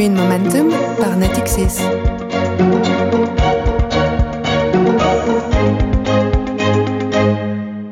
Green Momentum par Natixis.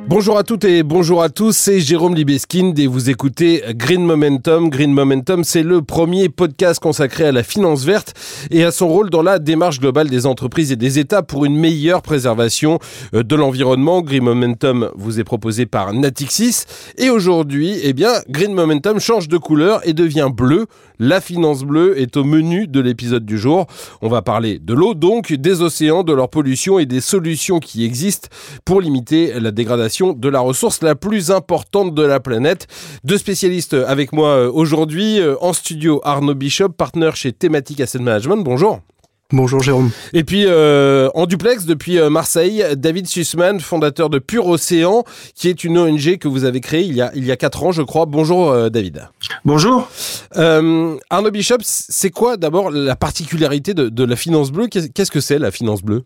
Bonjour à toutes et bonjour à tous, c'est Jérôme Libeskind et vous écoutez Green Momentum. Green Momentum, c'est le premier podcast consacré à la finance verte et à son rôle dans la démarche globale des entreprises et des États pour une meilleure préservation euh, de l'environnement. Green Momentum vous est proposé par Natixis et aujourd'hui, eh bien, Green Momentum change de couleur et devient bleu. La finance bleue est au menu de l'épisode du jour. On va parler de l'eau, donc des océans, de leur pollution et des solutions qui existent pour limiter la dégradation de la ressource la plus importante de la planète. Deux spécialistes avec moi euh, aujourd'hui euh, en studio, Arnaud Bishop, partenaire chez Thematic Asset Management. Bonjour. Bonjour Jérôme. Et puis euh, en duplex depuis euh, Marseille, David Sussman, fondateur de Pure Océan, qui est une ONG que vous avez créée il y a il y a quatre ans, je crois. Bonjour euh, David. Bonjour. Arnaud Bishop, c'est quoi d'abord la particularité de, de la finance bleue? Qu'est-ce que c'est la finance bleue?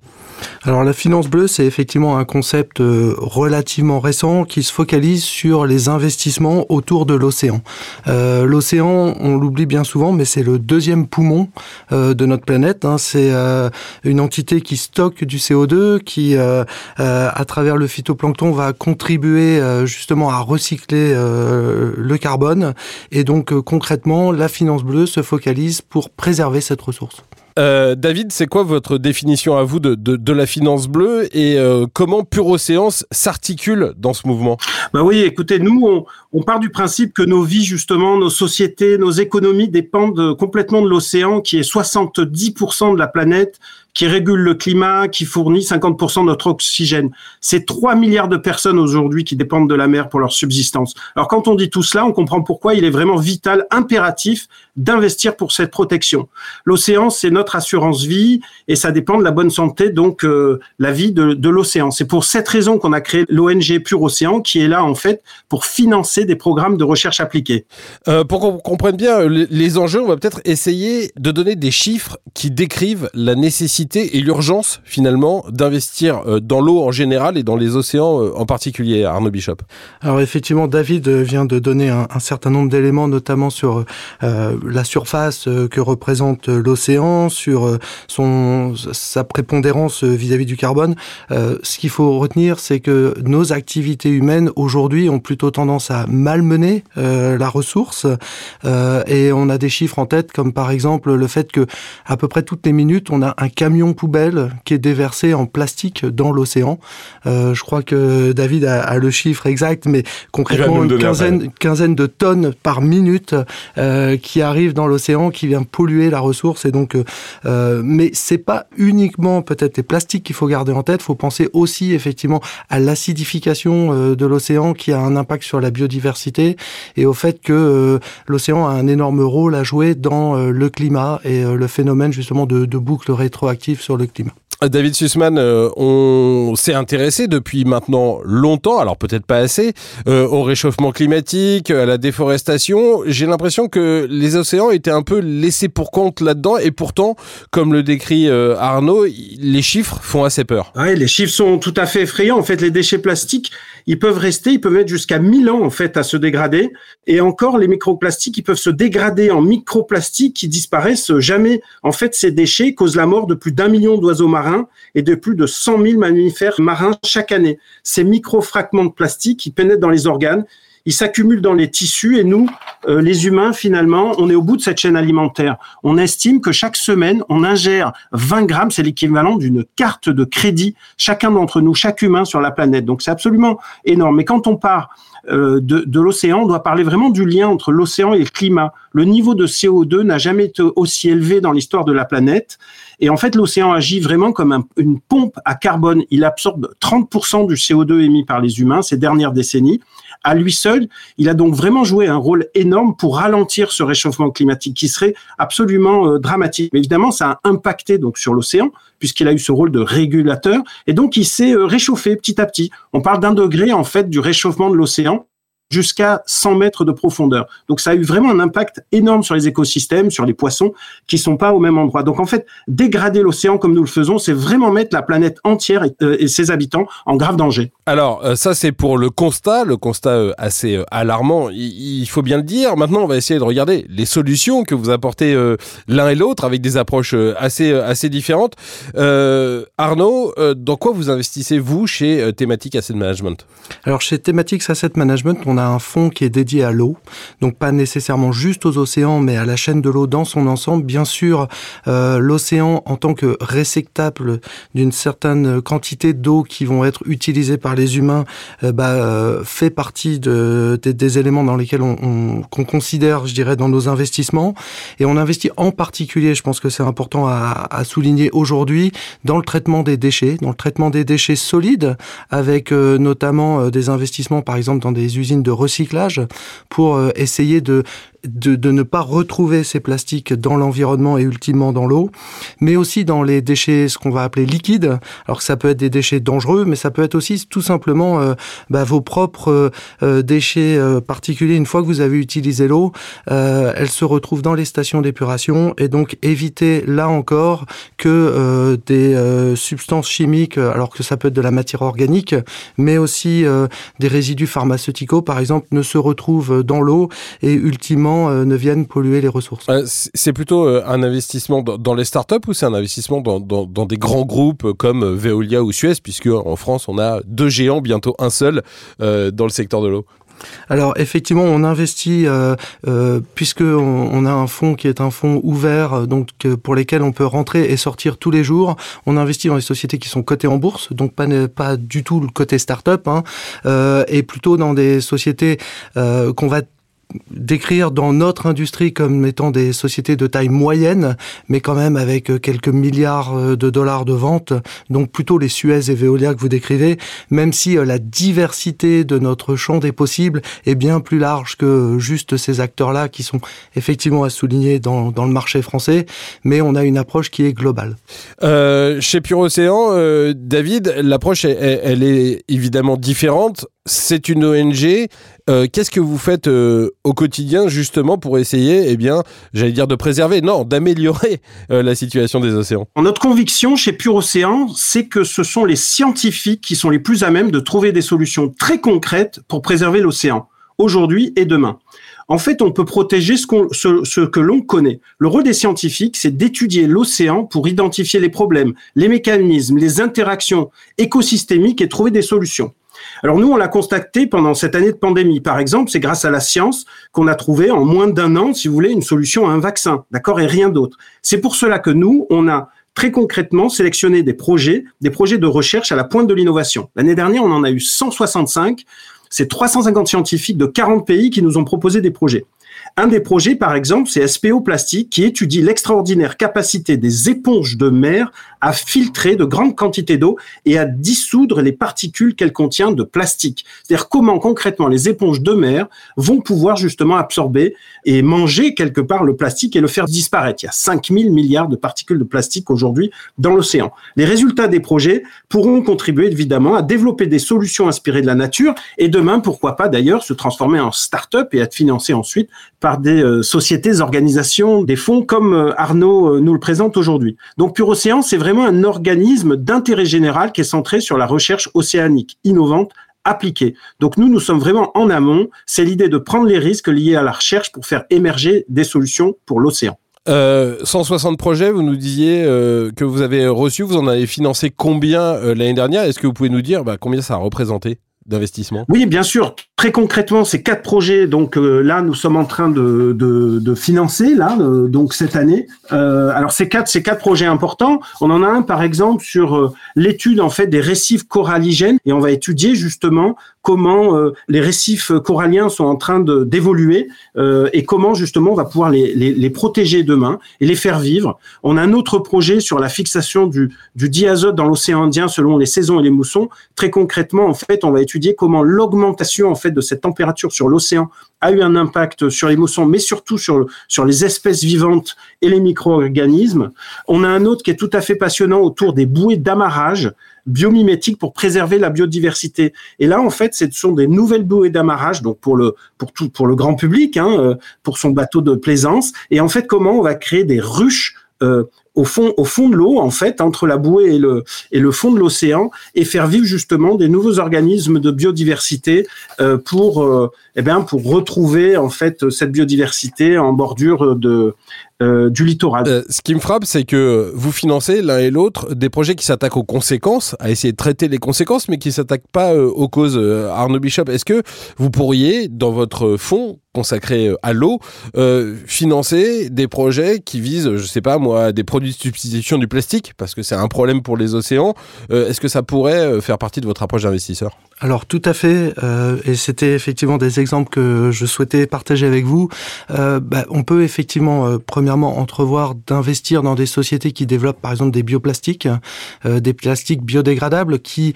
Alors la finance bleue, c'est effectivement un concept relativement récent qui se focalise sur les investissements autour de l'océan. L'océan, on l'oublie bien souvent, mais c'est le deuxième poumon de notre planète. Hein c'est euh, une entité qui stocke du CO2, qui, euh, euh, à travers le phytoplancton, va contribuer justement à recycler le carbone. Et donc, concrètement, la finance bleue se focalise pour préserver cette ressource. Euh, David, c'est quoi votre définition à vous de, de, de la finance bleue et euh, comment Pure Océan s'articule dans ce mouvement? Bah oui, écoutez, nous, on, on, part du principe que nos vies, justement, nos sociétés, nos économies dépendent complètement de l'océan, qui est 70% de la planète, qui régule le climat, qui fournit 50% de notre oxygène. C'est 3 milliards de personnes aujourd'hui qui dépendent de la mer pour leur subsistance. Alors quand on dit tout cela, on comprend pourquoi il est vraiment vital, impératif d'investir pour cette protection. L'océan, c'est notre assurance vie et ça dépend de la bonne santé, donc euh, la vie de, de l'océan. C'est pour cette raison qu'on a créé l'ONG Pure Océan, qui est là en fait pour financer des programmes de recherche appliquée. Euh, pour qu'on comprenne bien les, les enjeux, on va peut-être essayer de donner des chiffres qui décrivent la nécessité et l'urgence finalement d'investir euh, dans l'eau en général et dans les océans euh, en particulier, Arnaud Bishop Alors effectivement, David vient de donner un, un certain nombre d'éléments, notamment sur euh, la surface euh, que représente l'océan, sur son sa prépondérance vis-à-vis -vis du carbone. Euh, ce qu'il faut retenir, c'est que nos activités humaines aujourd'hui ont plutôt tendance à malmener euh, la ressource, et on a des chiffres en tête, comme par exemple le fait que à peu près toutes les minutes, on a un camion poubelle qui est déversé en plastique dans l'océan. Euh, je crois que David a, a, le chiffre exact, mais concrètement une quinzaine, quinzaine, de tonnes par minute euh, qui arrivent dans l'océan, qui vient polluer la ressource. Et donc, euh, mais c'est pas uniquement peut-être les plastiques qu'il faut garder en tête. Il faut penser aussi effectivement à l'acidification euh, de l'océan qui a un impact sur la biodiversité et au fait que euh, l'océan a un énorme rôle à jouer dans euh, le climat et le phénomène justement de, de boucle rétroactive sur le climat. David Sussman, euh, on s'est intéressé depuis maintenant longtemps, alors peut-être pas assez, euh, au réchauffement climatique, à la déforestation. J'ai l'impression que les océans étaient un peu laissés pour compte là-dedans, et pourtant, comme le décrit euh, Arnaud, les chiffres font assez peur. Oui, les chiffres sont tout à fait effrayants. En fait, les déchets plastiques, ils peuvent rester, ils peuvent mettre jusqu'à 1000 ans en fait à se dégrader, et encore les microplastiques, ils peuvent se dégrader en microplastiques qui disparaissent jamais. En fait, ces déchets causent la mort de plus d'un million d'oiseaux marins et de plus de 100 000 mammifères marins chaque année. Ces micro-fragments de plastique qui pénètrent dans les organes, ils s'accumulent dans les tissus et nous, euh, les humains, finalement, on est au bout de cette chaîne alimentaire. On estime que chaque semaine, on ingère 20 grammes, c'est l'équivalent d'une carte de crédit, chacun d'entre nous, chaque humain sur la planète. Donc c'est absolument énorme. Mais quand on part de, de l'océan, on doit parler vraiment du lien entre l'océan et le climat. Le niveau de CO2 n'a jamais été aussi élevé dans l'histoire de la planète. Et en fait, l'océan agit vraiment comme un, une pompe à carbone. Il absorbe 30% du CO2 émis par les humains ces dernières décennies. À lui seul, il a donc vraiment joué un rôle énorme pour ralentir ce réchauffement climatique qui serait absolument euh, dramatique. Mais évidemment, ça a impacté donc sur l'océan puisqu'il a eu ce rôle de régulateur et donc il s'est euh, réchauffé petit à petit. On parle d'un degré en fait du réchauffement de l'océan jusqu'à 100 mètres de profondeur. Donc ça a eu vraiment un impact énorme sur les écosystèmes, sur les poissons qui sont pas au même endroit. Donc en fait, dégrader l'océan comme nous le faisons, c'est vraiment mettre la planète entière et, euh, ses habitants en grave danger. Alors euh, ça c'est pour le constat, le constat euh, assez alarmant, il, faut bien le dire. Maintenant on va essayer de regarder les solutions que vous apportez l'un et l'autre avec des approches assez assez différentes. Arnaud, dans quoi vous investissez vous chez Thematic Asset Management? Alors chez Thematic Asset Management, on a un fonds qui est dédié à l'eau, donc pas nécessairement juste aux océans, mais à la chaîne de l'eau dans son ensemble. Bien sûr, euh, l'océan en tant que réceptacle d'une certaine quantité d'eau qui vont être utilisées par les humains, euh, bah, euh, fait partie de, des éléments dans lesquels on, qu'on considère, je dirais, dans nos investissements. Et on investit en particulier, je pense que c'est important à souligner aujourd'hui, dans le traitement des déchets, dans le traitement des déchets solides, avec notamment des investissements, par exemple, dans des usines de recyclage pour euh, essayer de de, de, ne pas retrouver ces plastiques dans l'environnement et ultimement dans l'eau, mais aussi dans les déchets, ce qu'on va appeler liquides. Alors ça peut être des déchets dangereux, mais ça peut être aussi tout simplement euh, bah, vos propres euh, euh, déchets particuliers. Une fois que vous avez utilisé l'eau, elle se retrouve dans les stations d'épuration et donc éviter là encore que des substances chimiques, alors que ça peut être de la matière organique, mais aussi des résidus pharmaceuticaux par exemple, ne se retrouvent dans l'eau et ultimement euh, ne viennent polluer les ressources. Euh, c'est plutôt euh, un investissement dans les startups ou c'est un investissement dans, des grands groupes comme Veolia ou Suez, puisque en France on a deux géants, bientôt un seul, dans le secteur de l'eau? Alors effectivement, on investit euh, puisque on, a un fonds qui est un fonds ouvert, donc pour lesquels on peut rentrer et sortir tous les jours. On investit dans les sociétés qui sont cotées en bourse, donc pas pas du tout le côté start-up, hein, et plutôt dans des sociétés qu'on va décrire dans notre industrie comme étant des sociétés de taille moyenne, mais quand même avec euh, quelques milliards euh, de dollars de vente, donc plutôt les Suez et Veolia que vous décrivez, même si euh, la diversité de notre champ des possibles est bien plus large que juste ces acteurs-là qui sont effectivement à souligner dans, dans, le marché français, mais on a une approche qui est globale. Euh, chez Pure Océan, David, l'approche, elle est évidemment différente c'est une ONG. Euh, qu'est-ce que vous faites euh, au quotidien justement pour essayer, eh bien, j'allais dire de préserver, non, d'améliorer euh, la situation des océans? Notre conviction chez Pure Océan, c'est que ce sont les scientifiques qui sont les plus à même de trouver des solutions très concrètes pour préserver l'océan, aujourd'hui et demain. En fait, on peut protéger ce, ce que l'on connaît. Le rôle des scientifiques, c'est d'étudier l'océan pour identifier les problèmes, les mécanismes, les interactions écosystémiques et trouver des solutions. Alors nous, on l'a constaté pendant cette année de pandémie. Par exemple, c'est grâce à la science qu'on a trouvé en moins d'un an, si vous voulez, une solution à un vaccin, d'accord, et rien d'autre. C'est pour cela que nous, on a très concrètement sélectionné des projets, des projets de recherche à la pointe de l'innovation. L'année dernière, on en a eu 165. C'est 350 scientifiques de 40 pays qui nous ont proposé des projets. Un des projets, par exemple, c'est SPO Plastique qui étudie l'extraordinaire capacité des éponges de mer à filtrer de grandes quantités d'eau et à dissoudre les particules qu'elles contiennent de plastique. C'est-à-dire comment concrètement les éponges de mer vont pouvoir justement absorber et manger quelque part le plastique et le faire disparaître. Il y a 5000 milliards de particules de plastique aujourd'hui dans l'océan. Les résultats des projets pourront contribuer évidemment à développer des solutions inspirées de la nature et demain, pourquoi pas d'ailleurs, se transformer en start-up et être financé ensuite par des euh, sociétés, organisations, des fonds comme euh, Arnaud euh, nous le présente aujourd'hui. Donc Pure Océan, c'est vraiment un organisme d'intérêt général qui est centré sur la recherche océanique innovante appliquée. Donc nous, nous sommes vraiment en amont. C'est l'idée de prendre les risques liés à la recherche pour faire émerger des solutions pour l'océan. 160 projets, vous nous disiez que vous avez reçus, vous en avez financé combien l'année dernière? Est-ce que vous pouvez nous dire bah, combien ça a représenté d'investissement Oui, bien sûr. Très concrètement, ces quatre projets, donc euh, là, nous sommes en train de, financer là, euh, donc cette année. Euh, alors ces quatre, ces quatre projets importants. On en a un, par exemple, sur l'étude en fait des récifs coralligènes, et on va étudier justement comment les récifs coralliens sont en train de d'évoluer et comment justement on va pouvoir les, protéger demain et les faire vivre. On a un autre projet sur la fixation du, du diazote dans l'océan Indien selon les saisons et les moussons. Très concrètement, en fait, on va étudier comment l'augmentation en fait de cette température sur l'océan a eu un impact sur les moissons, mais surtout sur, sur les espèces vivantes et les micro-organismes. On a un autre qui est tout à fait passionnant autour des bouées d'amarrage biomimétiques pour préserver la biodiversité. Et là, en fait, ce sont des nouvelles bouées d'amarrage, donc pour le pour tout pour le grand public, hein, euh, pour son bateau de plaisance. Et en fait, comment on va créer des ruches euh, au fond, au fond de l'eau, en fait, entre la bouée et le, et le fond de l'océan, et faire vivre justement des nouveaux organismes de biodiversité euh, pour, euh, eh bien, pour retrouver en fait cette biodiversité en bordure de, euh, du littoral. Euh, ce qui me frappe, c'est que vous financez l'un et l'autre des projets qui s'attaquent aux conséquences, à essayer de traiter les conséquences, mais qui ne s'attaquent pas aux causes. Arnaud Bishop, est-ce que vous pourriez, dans votre fonds consacré à l'eau, financer des projets qui visent, je ne sais pas moi, des produits de substitution du plastique, parce que c'est un problème pour les océans. Est-ce que ça pourrait faire partie de votre approche d'investisseur? Alors tout à fait, euh, et c'était effectivement des exemples que je souhaitais partager avec vous. Euh, bah, on peut effectivement, euh, premièrement, entrevoir d'investir dans des sociétés qui développent par exemple des bioplastiques, des plastiques biodégradables qui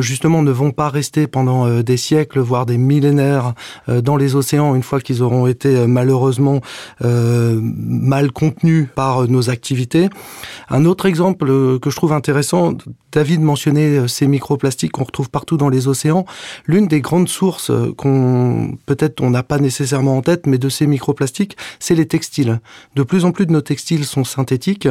justement ne vont pas rester pendant des siècles, voire des millénaires dans les océans une fois qu'ils auront été malheureusement mal contenus par nos activités. Un autre exemple que je trouve intéressant, David mentionnait ces microplastiques qu'on retrouve partout dans les océans l'une des grandes sources euh, qu'on peut-être on n'a pas nécessairement en tête, mais de ces microplastiques, c'est les textiles. De plus en plus de nos textiles sont synthétiques,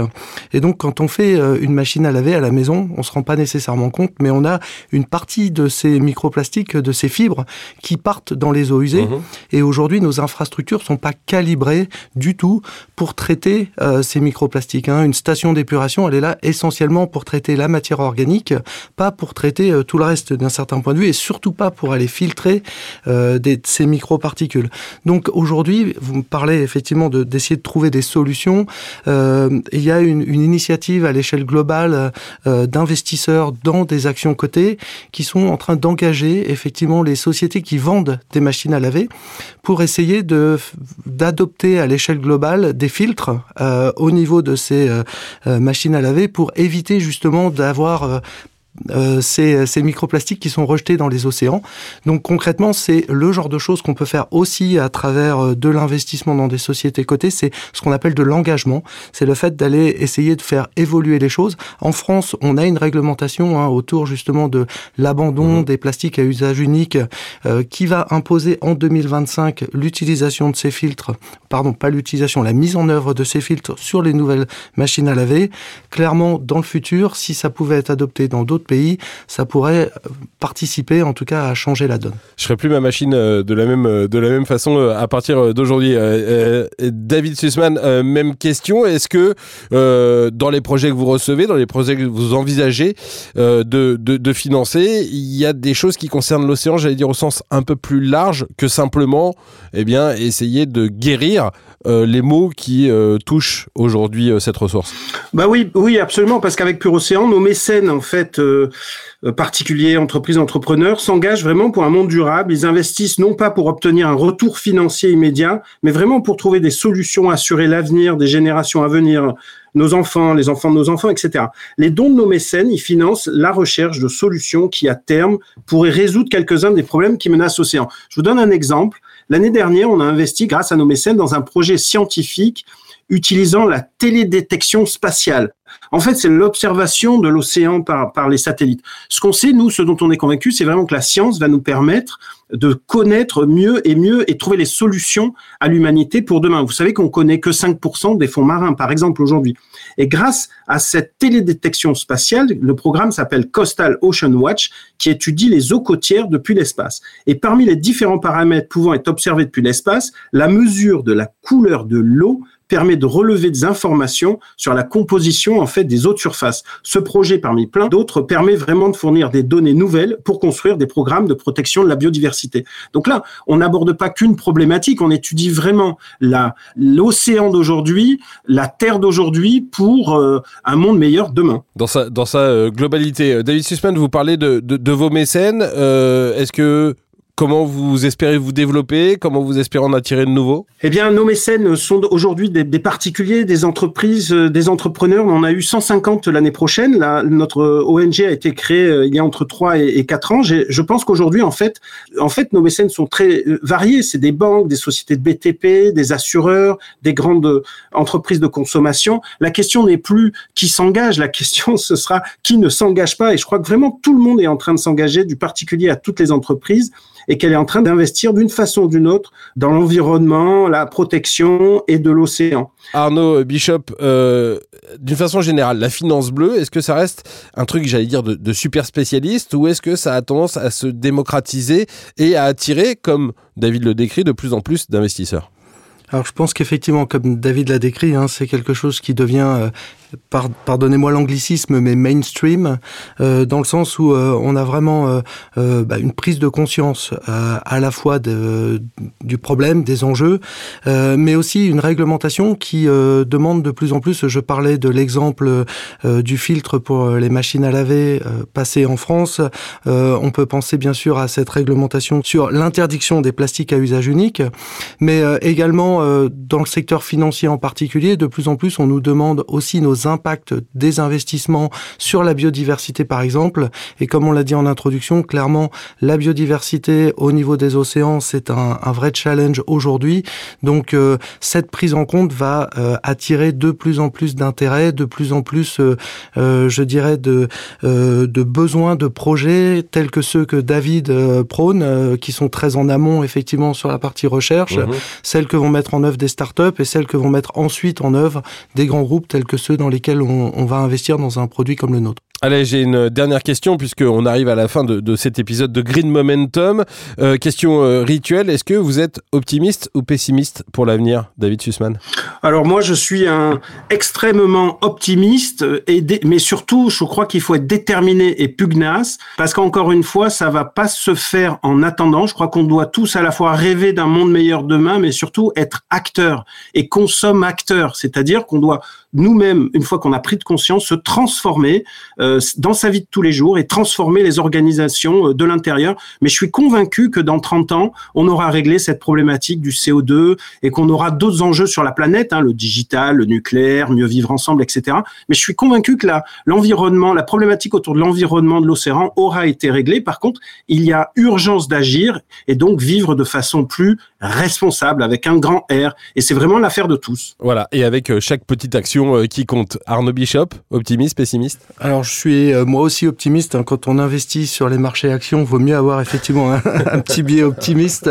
et donc quand on fait euh, une machine à laver à la maison, on se rend pas nécessairement compte, mais on a une partie de ces microplastiques, de ces fibres, qui partent dans les eaux usées. Mmh. Et aujourd'hui, nos infrastructures sont pas calibrées du tout pour traiter euh, ces microplastiques. Hein. Une station d'épuration, elle est là essentiellement pour traiter la matière organique, pas pour traiter tout le reste d'un certain point de vue et surtout pas pour aller filtrer euh, ces microparticules. Donc aujourd'hui, vous me parlez effectivement d'essayer de, trouver des solutions. Euh, il y a une, initiative à l'échelle globale euh, d'investisseurs dans des actions cotées qui sont en train d'engager effectivement les sociétés qui vendent des machines à laver pour essayer d'adopter à l'échelle globale des filtres au niveau de ces machines à laver pour éviter justement d'avoir euh, ces, ces, microplastiques qui sont rejetés dans les océans. Donc concrètement, c'est le genre de choses qu'on peut faire aussi à travers euh, de l'investissement dans des sociétés cotées. C'est ce qu'on appelle de l'engagement. C'est le fait d'aller essayer de faire évoluer les choses. En France, on a une réglementation hein, autour justement de l'abandon mmh. des plastiques à usage unique euh, qui va imposer en 2025 l'utilisation de ces filtres, pardon, pas l'utilisation, la mise en œuvre de ces filtres sur les nouvelles machines à laver. Clairement, dans le futur, si ça pouvait être adopté dans d'autres pays, ça pourrait participer en tout cas à changer la donne. Je ferai plus ma machine euh, de la même euh, de la même façon euh, à partir d'aujourd'hui. David Sussman, même question. Est-ce que dans les projets que vous recevez, dans les projets que vous envisagez de, de, de financer, il y a des choses qui concernent l'océan, j'allais dire au sens un peu plus large que simplement, eh bien, essayer de guérir les maux qui touchent aujourd'hui cette ressource? Bah oui, oui, absolument, parce qu'avec Pure Océan, nos mécènes en fait euh, particuliers, entreprises, entrepreneurs s'engagent vraiment pour un monde durable. Ils investissent non pas pour obtenir un retour financier immédiat, mais vraiment pour trouver des solutions, assurer l'avenir des générations à venir, nos enfants, les enfants de nos enfants, etc. Les dons de nos mécènes, ils financent la recherche de solutions qui, à terme, pourraient résoudre quelques-uns des problèmes qui menacent l'océan. Je vous donne un exemple. L'année dernière, on a investi, grâce à nos mécènes, dans un projet scientifique utilisant la télédétection spatiale. En fait, c'est l'observation de l'océan par, par les satellites. Ce qu'on sait, nous, ce dont on est convaincu, c'est vraiment que la science va nous permettre de connaître mieux et mieux et trouver les solutions à l'humanité pour demain. Vous savez qu'on connaît que 5% des fonds marins, par exemple, aujourd'hui. Et grâce à cette télédétection spatiale, le programme s'appelle Coastal Ocean Watch, qui étudie les eaux côtières depuis l'espace. Et parmi les différents paramètres pouvant être observés depuis l'espace, la mesure de la couleur de l'eau permet de relever des informations sur la composition en fait des eaux de surface. Ce projet, parmi plein d'autres, permet vraiment de fournir des données nouvelles pour construire des programmes de protection de la biodiversité. Donc là, on n'aborde pas qu'une problématique, on étudie vraiment l'océan d'aujourd'hui, la terre d'aujourd'hui pour euh, un monde meilleur demain. Dans sa euh, globalité, David Sussman, vous parlez de, vos mécènes. Euh, Est-ce que comment vous espérez vous développer? Comment vous espérez en attirer de nouveaux? Eh bien, nos mécènes sont aujourd'hui des, particuliers, des entreprises, des entrepreneurs. On a eu 150 l'année prochaine. Là, notre ONG a été créée il y a entre 3 et 4 ans. Je pense qu'aujourd'hui, en fait, en fait, nos mécènes sont très variés. C'est des banques, des sociétés de BTP, des assureurs, des grandes entreprises de consommation. La question n'est plus qui s'engage, la question ce sera qui ne s'engage pas. Et je crois que vraiment tout le monde est en train de s'engager, du particulier à toutes les entreprises, et qu'elle est en train d'investir d'une façon ou d'une autre dans l'environnement, la protection et de l'océan. Arnaud Bishop, euh, d'une façon générale, la finance bleue, est-ce que ça reste un truc, j'allais dire, de, de super spécialiste, ou est-ce que ça a tendance à se démocratiser et à attirer, comme David le décrit, de plus en plus d'investisseurs? Alors je pense qu'effectivement, comme David l'a décrit, hein, c'est quelque chose qui devient euh, pardonnez-moi l'anglicisme, mais mainstream, euh, dans le sens où euh, on a vraiment euh, euh bah, une prise de conscience à la fois de, du problème, des enjeux, mais aussi une réglementation qui demande de plus en plus. Je parlais de l'exemple du filtre pour les machines à laver passé en France. on peut penser bien sûr à cette réglementation sur l'interdiction des plastiques à usage unique, mais également dans le secteur financier en particulier, de plus en plus on nous demande aussi nos impacts des investissements sur la biodiversité, par exemple. Et comme on l'a dit en introduction, clairement, la biodiversité au niveau des océans, c'est un, vrai challenge aujourd'hui. Donc, euh, cette prise en compte va euh, attirer de plus en plus d'intérêt, de plus en plus, euh, je dirais, de, de besoins de projets tels que ceux que David prône, qui sont très en amont, effectivement, sur la partie recherche, mmh celles que vont mettre en œuvre des startups et celles que vont mettre ensuite en œuvre des grands groupes tels que ceux dans lesquels on, va investir dans un produit comme le nôtre. Allez, j'ai une dernière question puisqu'on arrive à la fin de, cet épisode de Green Momentum. Euh, question euh, rituelle, est-ce que vous êtes optimiste ou pessimiste pour l'avenir, David Sussman? Alors moi, je suis un extrêmement optimiste, et mais surtout, je crois qu'il faut être déterminé et pugnace parce qu'encore une fois, ça va pas se faire en attendant. Je crois qu'on doit tous à la fois rêver d'un monde meilleur demain, mais surtout être acteur et consomme acteur, c'est-à-dire qu'on doit nous-mêmes, une fois qu'on a pris de conscience, se transformer euh, dans sa vie de tous les jours et transformer les organisations euh, de l'intérieur. Mais je suis convaincu que dans 30 ans, on aura réglé cette problématique du CO2 et qu'on aura d'autres enjeux sur la planète, hein, le digital, le nucléaire, mieux vivre ensemble, etc. Mais je suis convaincu que l'environnement, la problématique autour de l'environnement de l'océan aura été réglée. Par contre, il y a urgence d'agir et donc vivre de façon plus responsable avec un grand R. Et c'est vraiment l'affaire de tous. Voilà. Et avec euh, chaque petite action euh, qui compte? Arnaud Bishop, optimiste, pessimiste? Alors je suis euh, moi aussi optimiste. Hein. Quand on investit sur les marchés actions, vaut mieux avoir effectivement un, petit biais optimiste.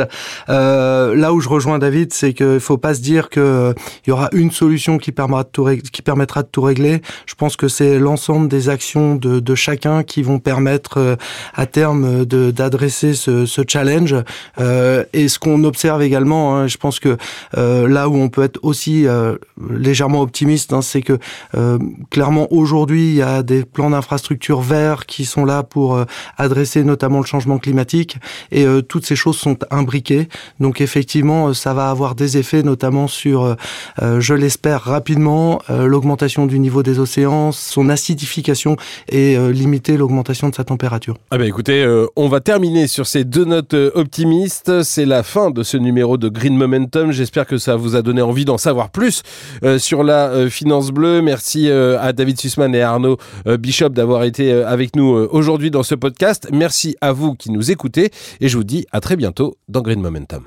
Euh, là où je rejoins David, c'est qu'il faut pas se dire qu'il y aura une solution qui permettra de tout, régler. Je pense que c'est l'ensemble des actions de, chacun qui vont permettre à terme d'adresser ce, challenge. et ce qu'on observe également, hein, je pense que là où on peut être aussi légèrement optimiste, hein, Hein, c'est que euh, clairement aujourd'hui il y a des plans d'infrastructure verts qui sont là pour euh, adresser notamment le changement climatique et euh, toutes ces choses sont imbriquées. Donc effectivement ça va avoir des effets notamment sur, je l'espère rapidement, l'augmentation du niveau des océans, son acidification et limiter l'augmentation de sa température. Ah ben écoutez, on va terminer sur ces deux notes optimistes. C'est la fin de ce numéro de Green Momentum. J'espère que ça vous a donné envie d'en savoir plus sur la Merci euh, à David Sussman et à Arnaud euh, Bishop d'avoir été euh, avec nous aujourd'hui dans ce podcast. Merci à vous qui nous écoutez et je vous dis à très bientôt dans Green Momentum.